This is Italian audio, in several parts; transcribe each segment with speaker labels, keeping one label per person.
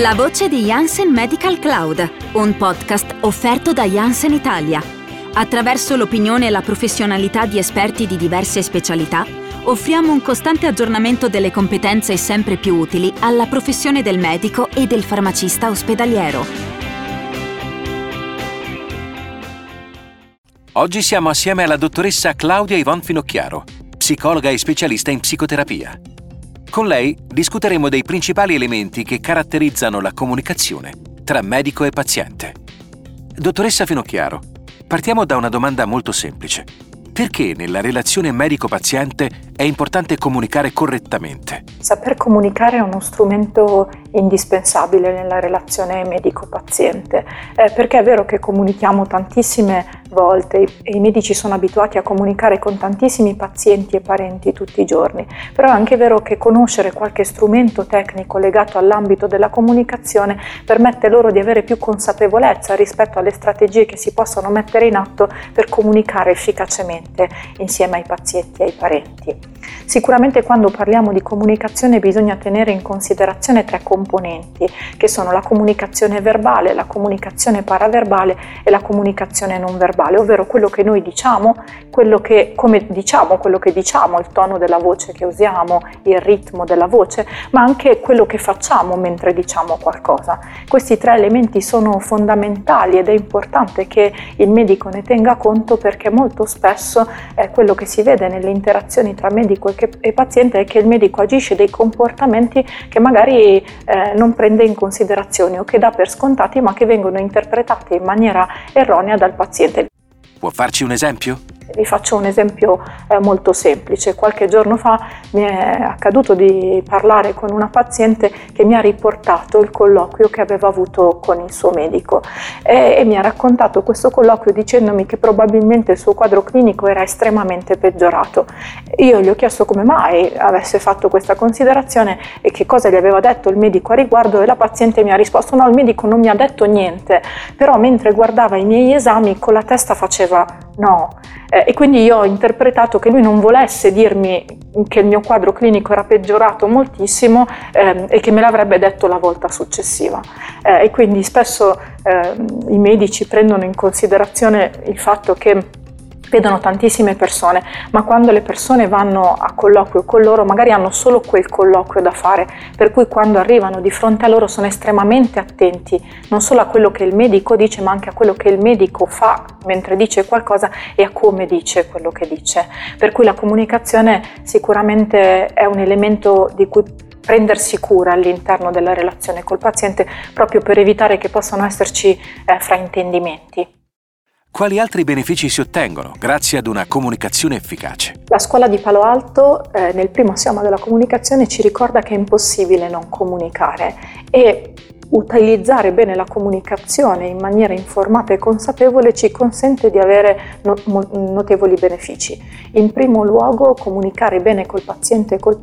Speaker 1: La voce di Janssen Medical Cloud, un podcast offerto da Janssen Italia. Attraverso l'opinione e la professionalità di esperti di diverse specialità, offriamo un costante aggiornamento delle competenze sempre più utili alla professione del medico e del farmacista ospedaliero.
Speaker 2: Oggi siamo assieme alla dottoressa Claudia Ivon Finocchiaro, psicologa e specialista in psicoterapia. Con lei discuteremo dei principali elementi che caratterizzano la comunicazione tra medico e paziente. Dottoressa Finocchiaro, partiamo da una domanda molto semplice. Perché nella relazione medico-paziente è importante comunicare correttamente?
Speaker 3: Saper comunicare è uno strumento indispensabile nella relazione medico-paziente, eh, perché è vero che comunichiamo tantissime volte e i medici sono abituati a comunicare con tantissimi pazienti e parenti tutti i giorni, però è anche vero che conoscere qualche strumento tecnico legato all'ambito della comunicazione permette loro di avere più consapevolezza rispetto alle strategie che si possono mettere in atto per comunicare efficacemente insieme ai pazienti e ai parenti. Sicuramente quando parliamo di comunicazione bisogna tenere in considerazione tre componenti, che sono la comunicazione verbale, la comunicazione paraverbale e la comunicazione non verbale, ovvero quello che noi diciamo, quello che, come diciamo, quello che diciamo, il tono della voce che usiamo, il ritmo della voce, ma anche quello che facciamo mentre diciamo qualcosa. Questi tre elementi sono fondamentali ed è importante che il medico ne tenga conto perché molto spesso eh, quello che si vede nelle interazioni tra medico e, e paziente è che il medico agisce dei comportamenti che magari eh, non prende in considerazione o che dà per scontati ma che vengono interpretati in maniera erronea dal paziente.
Speaker 2: Può farci un esempio?
Speaker 3: Vi faccio un esempio eh, molto semplice. Qualche giorno fa mi è accaduto di parlare con una paziente che mi ha riportato il colloquio che aveva avuto con il suo medico e, e mi ha raccontato questo colloquio dicendomi che probabilmente il suo quadro clinico era estremamente peggiorato. Io gli ho chiesto come mai avesse fatto questa considerazione e che cosa gli aveva detto il medico a riguardo e la paziente mi ha risposto no, il medico non mi ha detto niente, però mentre guardava i miei esami con la testa faceva no. Eh, e quindi io ho interpretato che lui non volesse dirmi che il mio quadro clinico era peggiorato moltissimo eh, e che me l'avrebbe detto la volta successiva. Eh, e quindi spesso ehm, i medici prendono in considerazione il fatto che vedono tantissime persone, ma quando le persone vanno a colloquio con loro magari hanno solo quel colloquio da fare, per cui quando arrivano di fronte a loro sono estremamente attenti non solo a quello che il medico dice, ma anche a quello che il medico fa mentre dice qualcosa e a come dice quello che dice. Per cui la comunicazione sicuramente è un elemento di cui prendersi cura all'interno della relazione col paziente proprio per evitare che possano esserci eh, fraintendimenti.
Speaker 2: Quali altri benefici si ottengono grazie ad una comunicazione efficace?
Speaker 3: La scuola di Palo Alto eh, nel primo assioma della comunicazione ci ricorda che è impossibile non comunicare e utilizzare bene la comunicazione in maniera informata e consapevole ci consente di avere notevoli benefici. In primo luogo, comunicare bene col paziente e col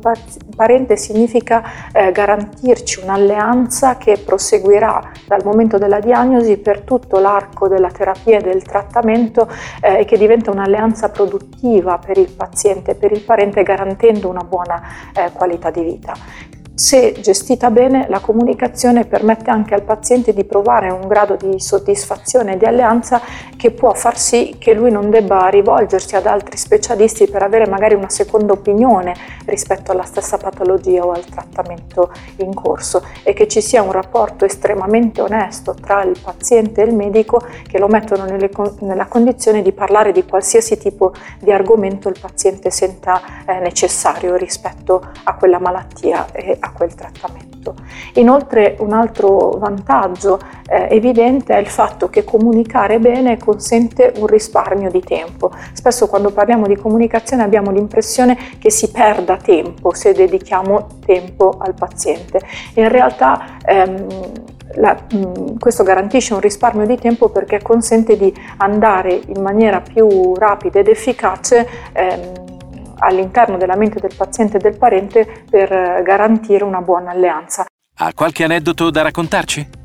Speaker 3: parente significa eh, garantirci un'alleanza che proseguirà dal momento della diagnosi per tutto l'arco della terapia e del trattamento eh, e che diventa un'alleanza produttiva per il paziente e per il parente garantendo una buona eh, qualità di vita. Se gestita bene, la comunicazione permette anche al paziente di provare un grado di soddisfazione e di alleanza che può far sì che lui non debba rivolgersi ad altri specialisti per avere magari una seconda opinione rispetto alla stessa patologia o al trattamento in corso. E che ci sia un rapporto estremamente onesto tra il paziente e il medico che lo mettono nelle, nella condizione di parlare di qualsiasi tipo di argomento il paziente senta eh, necessario rispetto a quella malattia a quel trattamento. Inoltre un altro vantaggio eh, evidente è il fatto che comunicare bene consente un risparmio di tempo. Spesso quando parliamo di comunicazione abbiamo l'impressione che si perda tempo se dedichiamo tempo al paziente. In realtà ehm, la, mh, questo garantisce un risparmio di tempo perché consente di andare in maniera più rapida ed efficace ehm, all'interno della mente del paziente e del parente per eh, garantire una buona alleanza.
Speaker 2: Ha qualche aneddoto da raccontarci?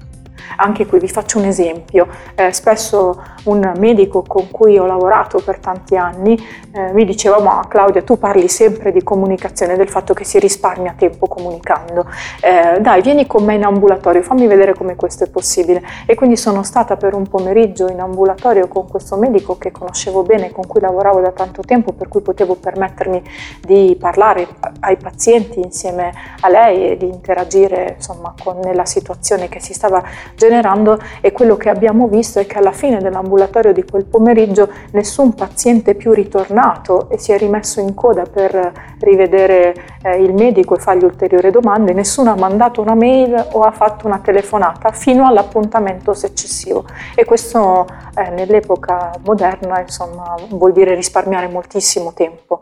Speaker 3: Anche qui vi faccio un esempio. Eh, spesso un medico con cui ho lavorato per tanti anni eh, mi diceva ma Claudia tu parli sempre di comunicazione, del fatto che si risparmia tempo comunicando, eh, dai vieni con me in ambulatorio, fammi vedere come questo è possibile. E quindi sono stata per un pomeriggio in ambulatorio con questo medico che conoscevo bene, con cui lavoravo da tanto tempo, per cui potevo permettermi di parlare ai pazienti insieme a lei e di interagire insomma, con, nella situazione che si stava generando e quello che abbiamo visto è che alla fine dell'ambulatorio di quel pomeriggio nessun paziente più ritornato e si è rimesso in coda per rivedere eh, il medico e fargli ulteriori domande, nessuno ha mandato una mail o ha fatto una telefonata fino all'appuntamento successivo e questo eh, nell'epoca moderna insomma, vuol dire risparmiare moltissimo tempo.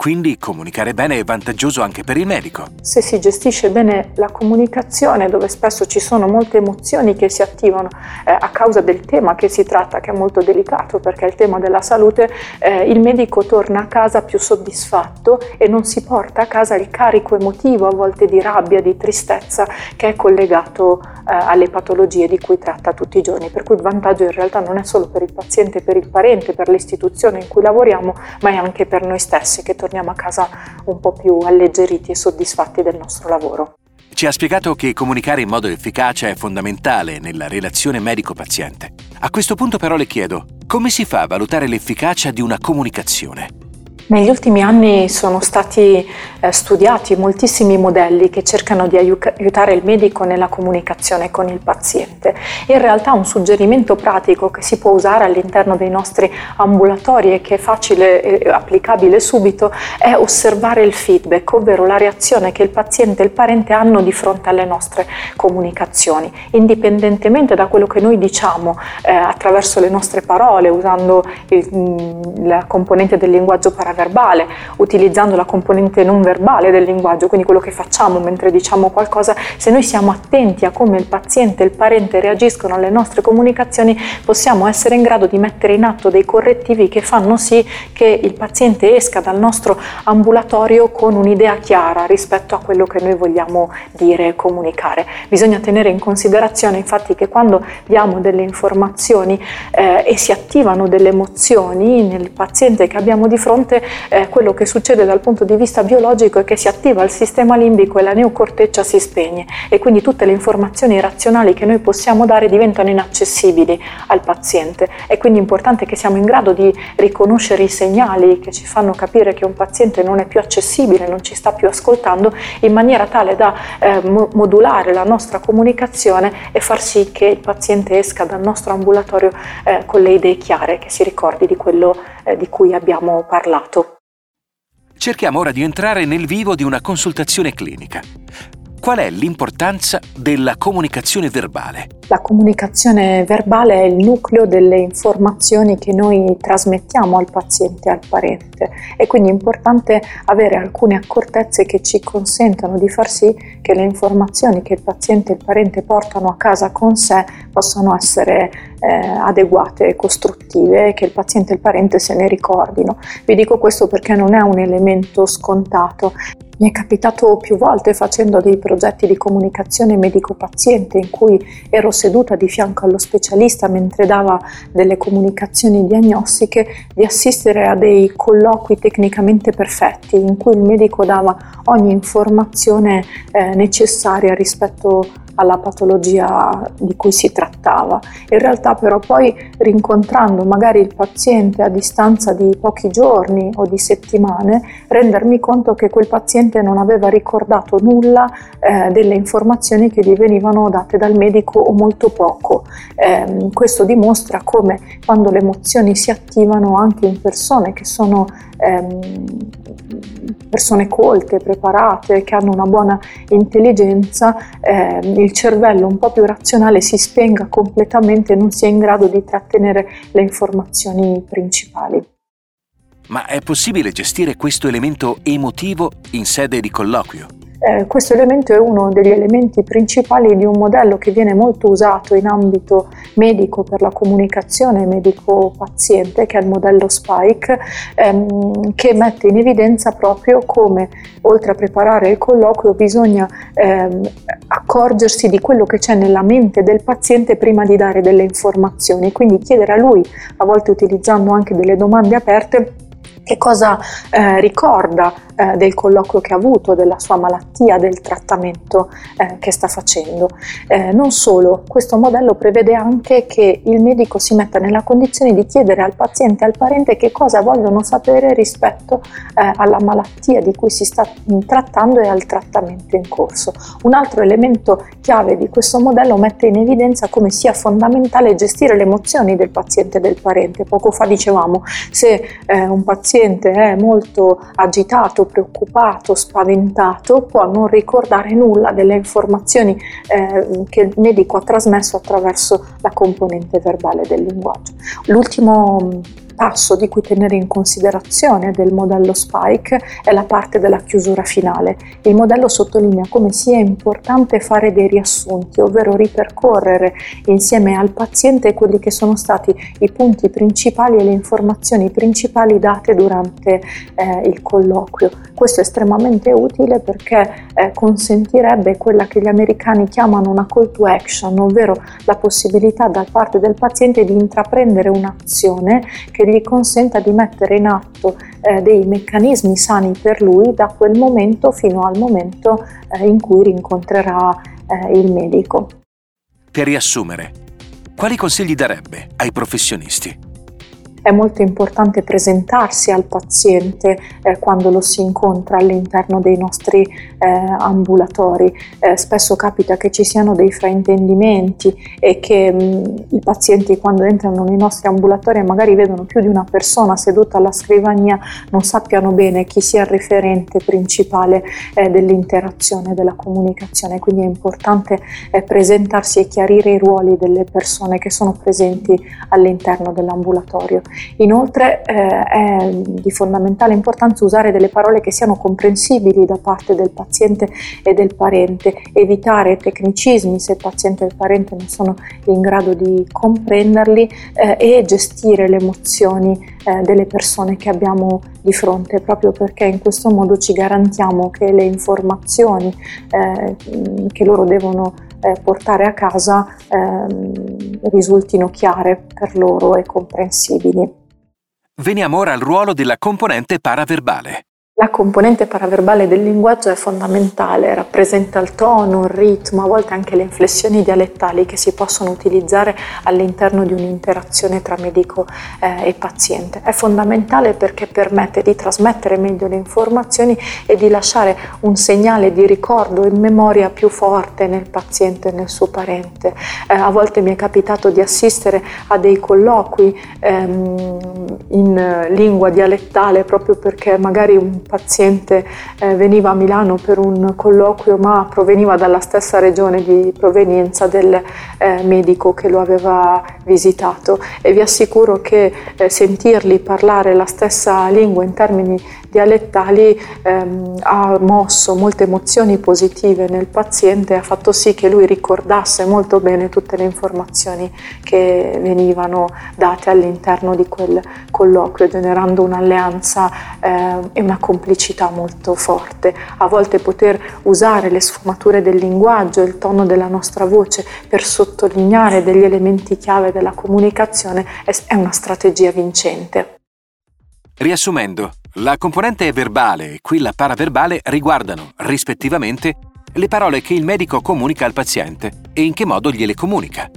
Speaker 2: Quindi comunicare bene è vantaggioso anche per il medico.
Speaker 3: Se si gestisce bene la comunicazione, dove spesso ci sono molte emozioni che si attivano eh, a causa del tema che si tratta, che è molto delicato perché è il tema della salute, eh, il medico torna a casa più soddisfatto e non si porta a casa il carico emotivo, a volte di rabbia, di tristezza, che è collegato eh, alle patologie di cui tratta tutti i giorni. Per cui il vantaggio in realtà non è solo per il paziente, per il parente, per l'istituzione in cui lavoriamo, ma è anche per noi stessi che torniamo torniamo a casa un po' più alleggeriti e soddisfatti del nostro lavoro.
Speaker 2: Ci ha spiegato che comunicare in modo efficace è fondamentale nella relazione medico-paziente. A questo punto però le chiedo, come si fa a valutare l'efficacia di una comunicazione?
Speaker 3: Negli ultimi anni sono stati eh, studiati moltissimi modelli che cercano di aiutare il medico nella comunicazione con il paziente. In realtà un suggerimento pratico che si può usare all'interno dei nostri ambulatori e che è facile e applicabile subito è osservare il feedback, ovvero la reazione che il paziente e il parente hanno di fronte alle nostre comunicazioni, indipendentemente da quello che noi diciamo eh, attraverso le nostre parole, usando il, la componente del linguaggio paraverbale verbale, utilizzando la componente non verbale del linguaggio, quindi quello che facciamo mentre diciamo qualcosa, se noi siamo attenti a come il paziente e il parente reagiscono alle nostre comunicazioni, possiamo essere in grado di mettere in atto dei correttivi che fanno sì che il paziente esca dal nostro ambulatorio con un'idea chiara rispetto a quello che noi vogliamo dire e comunicare. Bisogna tenere in considerazione infatti che quando diamo delle informazioni eh, e si attivano delle emozioni nel paziente che abbiamo di fronte, eh, quello che succede dal punto di vista biologico è che si attiva il sistema limbico e la neocorteccia si spegne e quindi tutte le informazioni razionali che noi possiamo dare diventano inaccessibili al paziente. È quindi importante che siamo in grado di riconoscere i segnali che ci fanno capire che un paziente non è più accessibile, non ci sta più ascoltando, in maniera tale da eh, modulare la nostra comunicazione e far sì che il paziente esca dal nostro ambulatorio eh, con le idee chiare, che si ricordi di quello eh, di cui abbiamo parlato.
Speaker 2: Cerchiamo ora di entrare nel vivo di una consultazione clinica. Qual è l'importanza della comunicazione verbale?
Speaker 3: La comunicazione verbale è il nucleo delle informazioni che noi trasmettiamo al paziente e al parente e quindi è importante avere alcune accortezze che ci consentano di far sì che le informazioni che il paziente e il parente portano a casa con sé possano essere eh, adeguate e costruttive e che il paziente e il parente se ne ricordino. Vi dico questo perché non è un elemento scontato. Mi è capitato più volte facendo dei progetti di comunicazione medico-paziente in cui ero seduta di fianco allo specialista mentre dava delle comunicazioni diagnostiche di assistere a dei colloqui tecnicamente perfetti in cui il medico dava ogni informazione eh, necessaria rispetto alla patologia di cui si trattava. In realtà però poi rincontrando magari il paziente a distanza di pochi giorni o di settimane, rendermi conto che quel paziente non aveva ricordato nulla eh, delle informazioni che gli venivano date dal medico o molto poco. Eh, questo dimostra come quando le emozioni si attivano anche in persone che sono ehm, persone colte, preparate, che hanno una buona intelligenza, eh, il cervello un po' più razionale si spenga completamente e non sia in grado di trattenere le informazioni principali.
Speaker 2: Ma è possibile gestire questo elemento emotivo in sede di colloquio?
Speaker 3: Eh, questo elemento è uno degli elementi principali di un modello che viene molto usato in ambito medico per la comunicazione medico-paziente, che è il modello Spike, ehm, che mette in evidenza proprio come, oltre a preparare il colloquio, bisogna ehm, accorgersi di quello che c'è nella mente del paziente prima di dare delle informazioni, quindi chiedere a lui, a volte utilizzando anche delle domande aperte, che cosa eh, ricorda eh, del colloquio che ha avuto, della sua malattia, del trattamento eh, che sta facendo. Eh, non solo, questo modello prevede anche che il medico si metta nella condizione di chiedere al paziente e al parente che cosa vogliono sapere rispetto eh, alla malattia di cui si sta trattando e al trattamento in corso. Un altro elemento chiave di questo modello mette in evidenza come sia fondamentale gestire le emozioni del paziente e del parente. Poco fa dicevamo, se eh, un paziente è molto agitato, preoccupato, spaventato, può non ricordare nulla delle informazioni eh, che il medico ha trasmesso attraverso la componente verbale del linguaggio. L'ultimo passo di cui tenere in considerazione del modello Spike è la parte della chiusura finale. Il modello sottolinea come sia importante fare dei riassunti, ovvero ripercorrere insieme al paziente quelli che sono stati i punti principali e le informazioni principali date durante eh, il colloquio. Questo è estremamente utile perché eh, consentirebbe quella che gli americani chiamano una call to action, ovvero la possibilità da parte del paziente di intraprendere un'azione che gli consenta di mettere in atto eh, dei meccanismi sani per lui da quel momento fino al momento eh, in cui rincontrerà eh, il medico.
Speaker 2: Per riassumere, quali consigli darebbe ai professionisti?
Speaker 3: È molto importante presentarsi al paziente eh, quando lo si incontra all'interno dei nostri eh, ambulatori. Eh, spesso capita che ci siano dei fraintendimenti e che mh, mm, i pazienti quando entrano nei nostri ambulatori e magari vedono più di una persona seduta alla scrivania non sappiano bene chi sia il referente principale eh, dell'interazione, della comunicazione. Quindi è importante eh, presentarsi e chiarire i ruoli delle persone che sono presenti all'interno dell'ambulatorio. Inoltre eh, è di fondamentale importanza usare delle parole che siano comprensibili da parte del paziente e del parente, evitare tecnicismi se il paziente e il parente non sono in grado di comprenderli eh, e gestire le emozioni eh, delle persone che abbiamo di fronte, proprio perché in questo modo ci garantiamo che le informazioni eh, che loro devono eh, portare a casa ehm, risultino chiare per loro e comprensibili.
Speaker 2: Veniamo ora al ruolo della componente paraverbale.
Speaker 3: La componente paraverbale del linguaggio è fondamentale, rappresenta il tono, il ritmo, a volte anche le inflessioni dialettali che si possono utilizzare all'interno di un'interazione tra medico eh, e paziente. È fondamentale perché permette di trasmettere meglio le informazioni e di lasciare un segnale di ricordo e memoria più forte nel paziente e nel suo parente. Eh, a volte mi è capitato di assistere a dei colloqui ehm, in lingua dialettale proprio perché magari un paziente eh, veniva a Milano per un colloquio ma proveniva dalla stessa regione di provenienza del eh, medico che lo aveva visitato. E vi assicuro che eh, sentirli parlare la stessa lingua in termini dialettali ehm, ha mosso molte emozioni positive nel paziente e ha fatto sì che lui ricordasse molto bene tutte le informazioni che venivano date all'interno di quel colloquio, generando un'alleanza eh, e una complicità molto forte. A volte poter usare le sfumature del linguaggio, il tono della nostra voce per sottolineare degli elementi chiave della comunicazione è una strategia vincente.
Speaker 2: Riassumendo, la componente verbale e quella paraverbale riguardano, rispettivamente, le parole che il medico comunica al paziente e in che modo gliele comunica.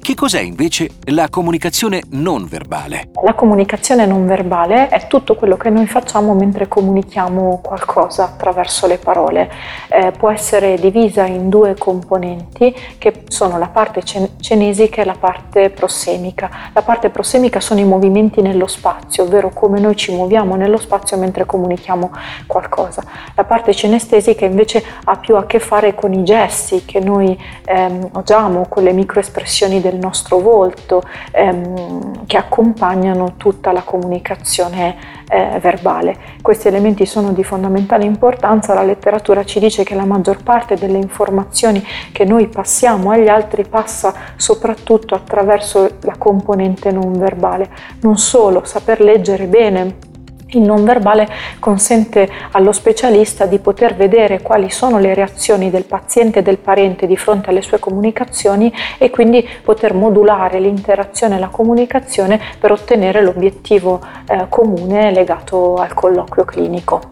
Speaker 2: Che cos'è invece la comunicazione non verbale?
Speaker 3: La comunicazione non verbale è tutto quello che noi facciamo mentre comunichiamo qualcosa attraverso le parole. Eh, può essere divisa in due componenti che sono la parte cenesica e la parte prossemica. La parte prossemica sono i movimenti nello spazio, ovvero come noi ci muoviamo nello spazio mentre comunichiamo qualcosa. La parte cinestesica invece ha più a che fare con i gesti che noi ehm, usiamo, con le microespressioni del nostro volto ehm, che accompagnano tutta la comunicazione eh, verbale. Questi elementi sono di fondamentale importanza, la letteratura ci dice che la maggior parte delle informazioni che noi passiamo agli altri passa soprattutto attraverso la componente non verbale. Non solo saper leggere bene il non verbale consente allo specialista di poter vedere quali sono le reazioni del paziente e del parente di fronte alle sue comunicazioni e quindi poter modulare l'interazione e la comunicazione per ottenere l'obiettivo eh, comune legato al colloquio clinico.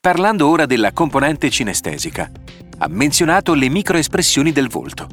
Speaker 2: Parlando ora della componente cinestesica, ha menzionato le microespressioni del volto.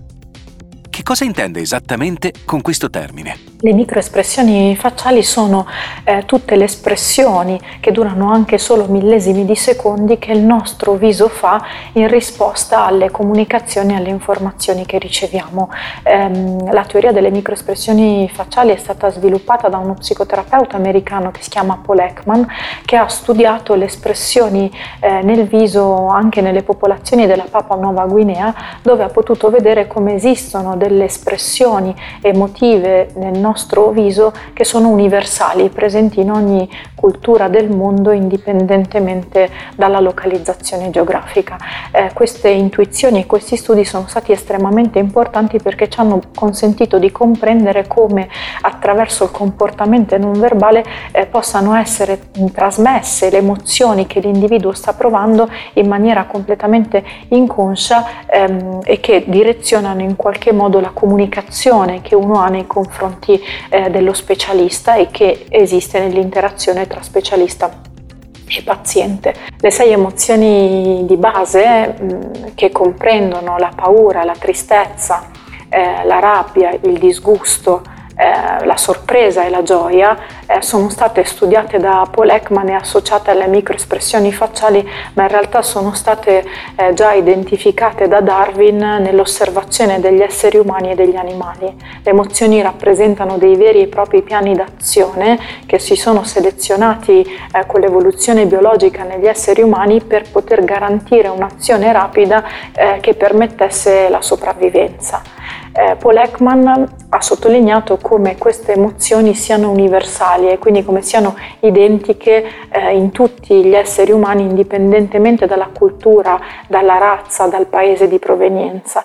Speaker 2: Che cosa intende esattamente con questo termine?
Speaker 3: Le microespressioni facciali sono eh, tutte le espressioni che durano anche solo millesimi di secondi che il nostro viso fa in risposta alle comunicazioni e alle informazioni che riceviamo. Ehm, la teoria delle microespressioni facciali è stata sviluppata da uno psicoterapeuta americano che si chiama Paul Ekman, che ha studiato le espressioni eh, nel viso anche nelle popolazioni della Papua Nuova Guinea, dove ha potuto vedere come esistono delle espressioni emotive nel nostro viso che sono universali, presenti in ogni cultura del mondo indipendentemente dalla localizzazione geografica. Eh, queste intuizioni e questi studi sono stati estremamente importanti perché ci hanno consentito di comprendere come attraverso il comportamento non verbale eh, possano essere trasmesse le emozioni che l'individuo sta provando in maniera completamente inconscia ehm, e che direzionano in qualche modo la comunicazione che uno ha nei confronti eh, dello specialista e che esiste nell'interazione tra specialista e paziente. Le sei emozioni di base mh, mm, che comprendono la paura, la tristezza, eh, la rabbia, il disgusto, eh, la sorpresa e la gioia eh, sono state studiate da Paul Ekman e associate alle microespressioni facciali, ma in realtà sono state eh, già identificate da Darwin nell'osservazione degli esseri umani e degli animali. Le emozioni rappresentano dei veri e propri piani d'azione che si sono selezionati eh, con l'evoluzione biologica negli esseri umani per poter garantire un'azione rapida eh, che permettesse la sopravvivenza. Eh, Paul Ekman ha sottolineato come queste emozioni siano universali e quindi come siano identiche eh, in tutti gli esseri umani indipendentemente dalla cultura, dalla razza, dal paese di provenienza.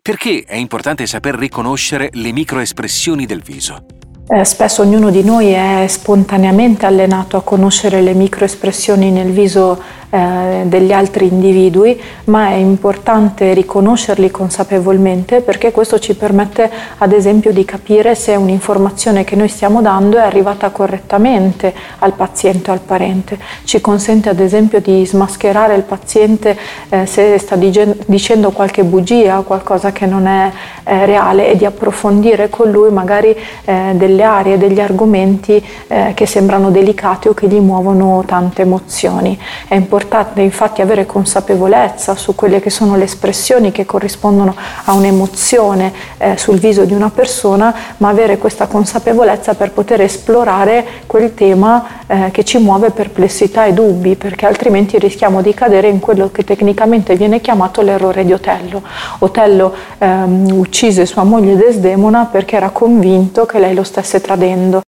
Speaker 2: Perché è importante saper riconoscere le microespressioni del viso?
Speaker 3: Eh, spesso ognuno di noi è spontaneamente allenato a conoscere le microespressioni nel viso eh, degli altri individui, ma è importante riconoscerli consapevolmente perché questo ci permette ad esempio di capire se un'informazione che noi stiamo dando è arrivata correttamente al paziente o al parente. Ci consente ad esempio di smascherare il paziente eh, se sta dicendo qualche bugia qualcosa che non è eh, reale e di approfondire con lui magari eh, delle aree, degli argomenti eh, che sembrano delicati o che gli muovono tante emozioni. È importante importante infatti avere consapevolezza su quelle che sono le espressioni che corrispondono a un'emozione eh, sul viso di una persona, ma avere questa consapevolezza per poter esplorare quel tema eh, che ci muove perplessità e dubbi, perché altrimenti rischiamo di cadere in quello che tecnicamente viene chiamato l'errore di Otello. Otello ehm, uccise sua moglie Desdemona perché era convinto che lei lo stesse tradendo.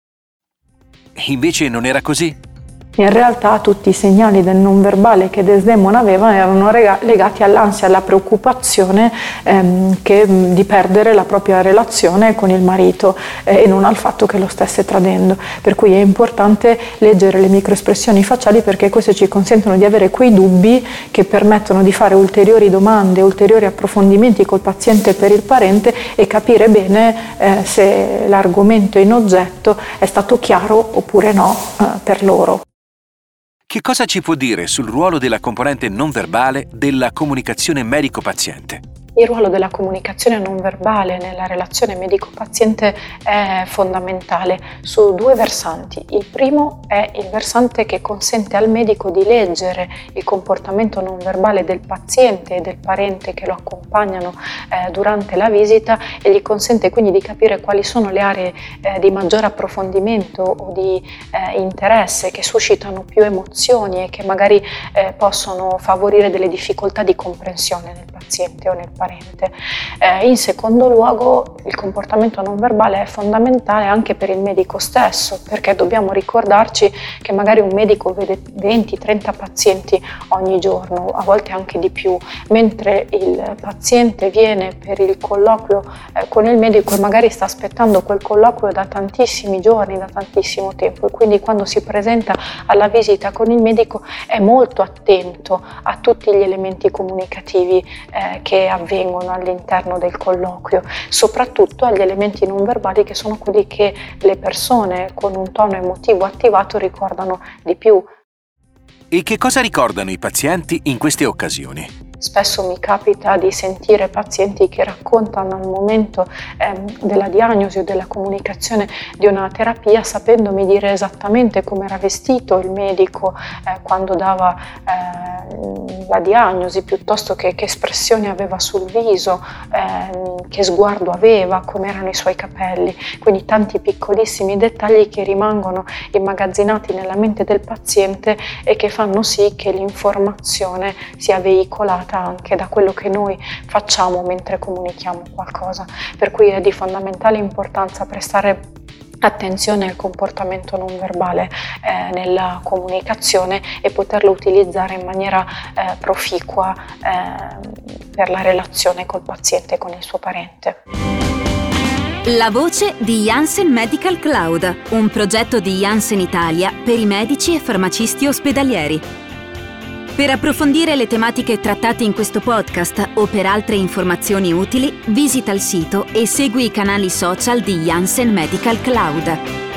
Speaker 2: Invece non era così?
Speaker 3: In realtà tutti i segnali del non verbale che Desdemona aveva erano legati all'ansia alla preoccupazione ehm, che, di perdere la propria relazione con il marito eh, e non al fatto che lo stesse tradendo. Per cui è importante leggere le microespressioni facciali perché queste ci consentono di avere quei dubbi che permettono di fare ulteriori domande, ulteriori approfondimenti col paziente per il parente e capire bene eh, se l'argomento in oggetto è stato chiaro oppure no eh, per loro.
Speaker 2: Che cosa ci può dire sul ruolo della componente non verbale della comunicazione medico-paziente?
Speaker 3: Il ruolo della comunicazione non verbale nella relazione medico-paziente è fondamentale su due versanti. Il primo è il versante che consente al medico di leggere il comportamento non verbale del paziente e del parente che lo accompagnano eh, durante la visita e gli consente quindi di capire quali sono le aree eh, di maggior approfondimento o di eh, interesse che suscitano più emozioni e che magari eh, possono favorire delle difficoltà di comprensione nel paziente o nel parente. Eh, in secondo luogo il comportamento non verbale è fondamentale anche per il medico stesso, perché dobbiamo ricordarci che magari un medico vede 20-30 pazienti ogni giorno, a volte anche di più, mentre il paziente viene per il colloquio eh, con il medico e magari sta aspettando quel colloquio da tantissimi giorni, da tantissimo tempo e quindi quando si presenta alla visita con il medico è molto attento a tutti gli elementi comunicativi eh, che avvengono all'interno del colloquio, soprattutto agli elementi non verbali che sono quelli che le persone con un tono emotivo attivato ricordano di più.
Speaker 2: E che cosa ricordano i pazienti in queste occasioni?
Speaker 3: Spesso mi capita di sentire pazienti che raccontano al momento eh, della diagnosi o della comunicazione di una terapia sapendomi dire esattamente come era vestito il medico eh, quando dava eh, la diagnosi, piuttosto che che espressioni aveva sul viso, ehm, che sguardo aveva, come erano i suoi capelli. Quindi tanti piccolissimi dettagli che rimangono immagazzinati nella mente del paziente e che fanno sì che l'informazione sia veicolata determinata anche da quello che noi facciamo mentre comunichiamo qualcosa, per cui è di fondamentale importanza prestare attenzione al comportamento non verbale eh, nella comunicazione e poterlo utilizzare in maniera eh, proficua eh, per la relazione col paziente e con il suo parente.
Speaker 1: La voce di Janssen Medical Cloud, un progetto di Janssen Italia per i medici e farmacisti ospedalieri. Per approfondire le tematiche trattate in questo podcast o per altre informazioni utili, visita il sito e segui i canali social di Janssen Medical Cloud.